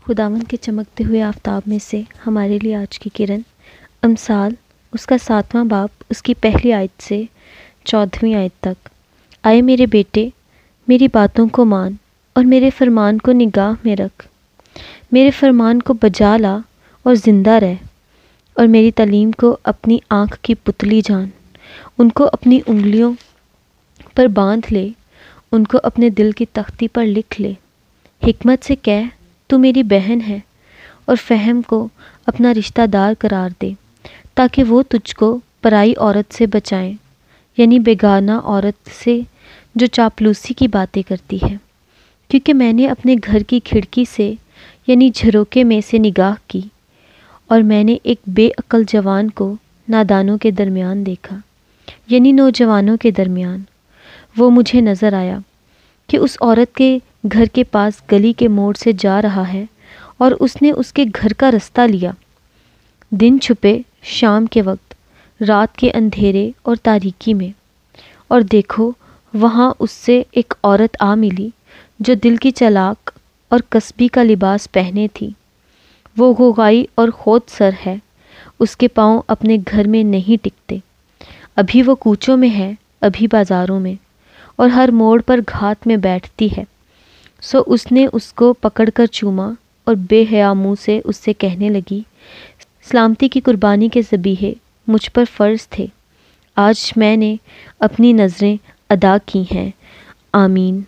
खुदावन के चमकते हुए आफताब में से हमारे लिए आज की किरण, अमसाल, उसका सातवां बाप, उसकी पहली आयत से चौदहवीं आयत तक। आए मेरे बेटे, मेरी बातों को मान और मेरे फरमान को निगाह में रख। मेरे फरमान को बजा ला और ज़िंदा रह और मेरी तलीम को अपनी आँख की पुतली जान। उनको अपनी उंगलियों पर बाँध ले, उनको अपने दिल की तख्ती पर लिख ले। हिकमत से कह तू मेरी बहन है और फ़हम को अपना रिश्तादार करार दे, ताकि वो तुझको पराई औरत से बचाएँ, यानी बेगाना औरत से, जो चापलूसी की बातें करती है। क्योंकि मैंने अपने घर की खिड़की से, यानी झरोके में से निगाह की, और मैंने एक बेअक्ल जवान को नादानों के दरमियान देखा, यानी नौजवानों के दरमियान। वो मुझे नज़र आया कि उस औरत के घर के पास गली के मोड़ से जा रहा है और उसने उसके घर का रास्ता लिया। दिन छुपे शाम के वक्त, रात के अंधेरे और तारीकी में। और देखो, वहाँ उससे एक औरत आ मिली, जो दिल की चलाक और कस्बी का लिबास पहने थी। वो गोगाई और खोद सर है, उसके पाँव अपने घर में नहीं टिकते। अभी वो कूचों में है, अभी बाज़ारों में, और हर मोड़ पर घात में बैठती है। सो उसने उसको पकड़कर चूमा और बेहया मुँह से उससे कहने लगी, सलामती की कुर्बानी के जबीहे मुझ पर फ़र्ज़ थे। आज मैंने अपनी नज़रें अदा की हैं। आमीन।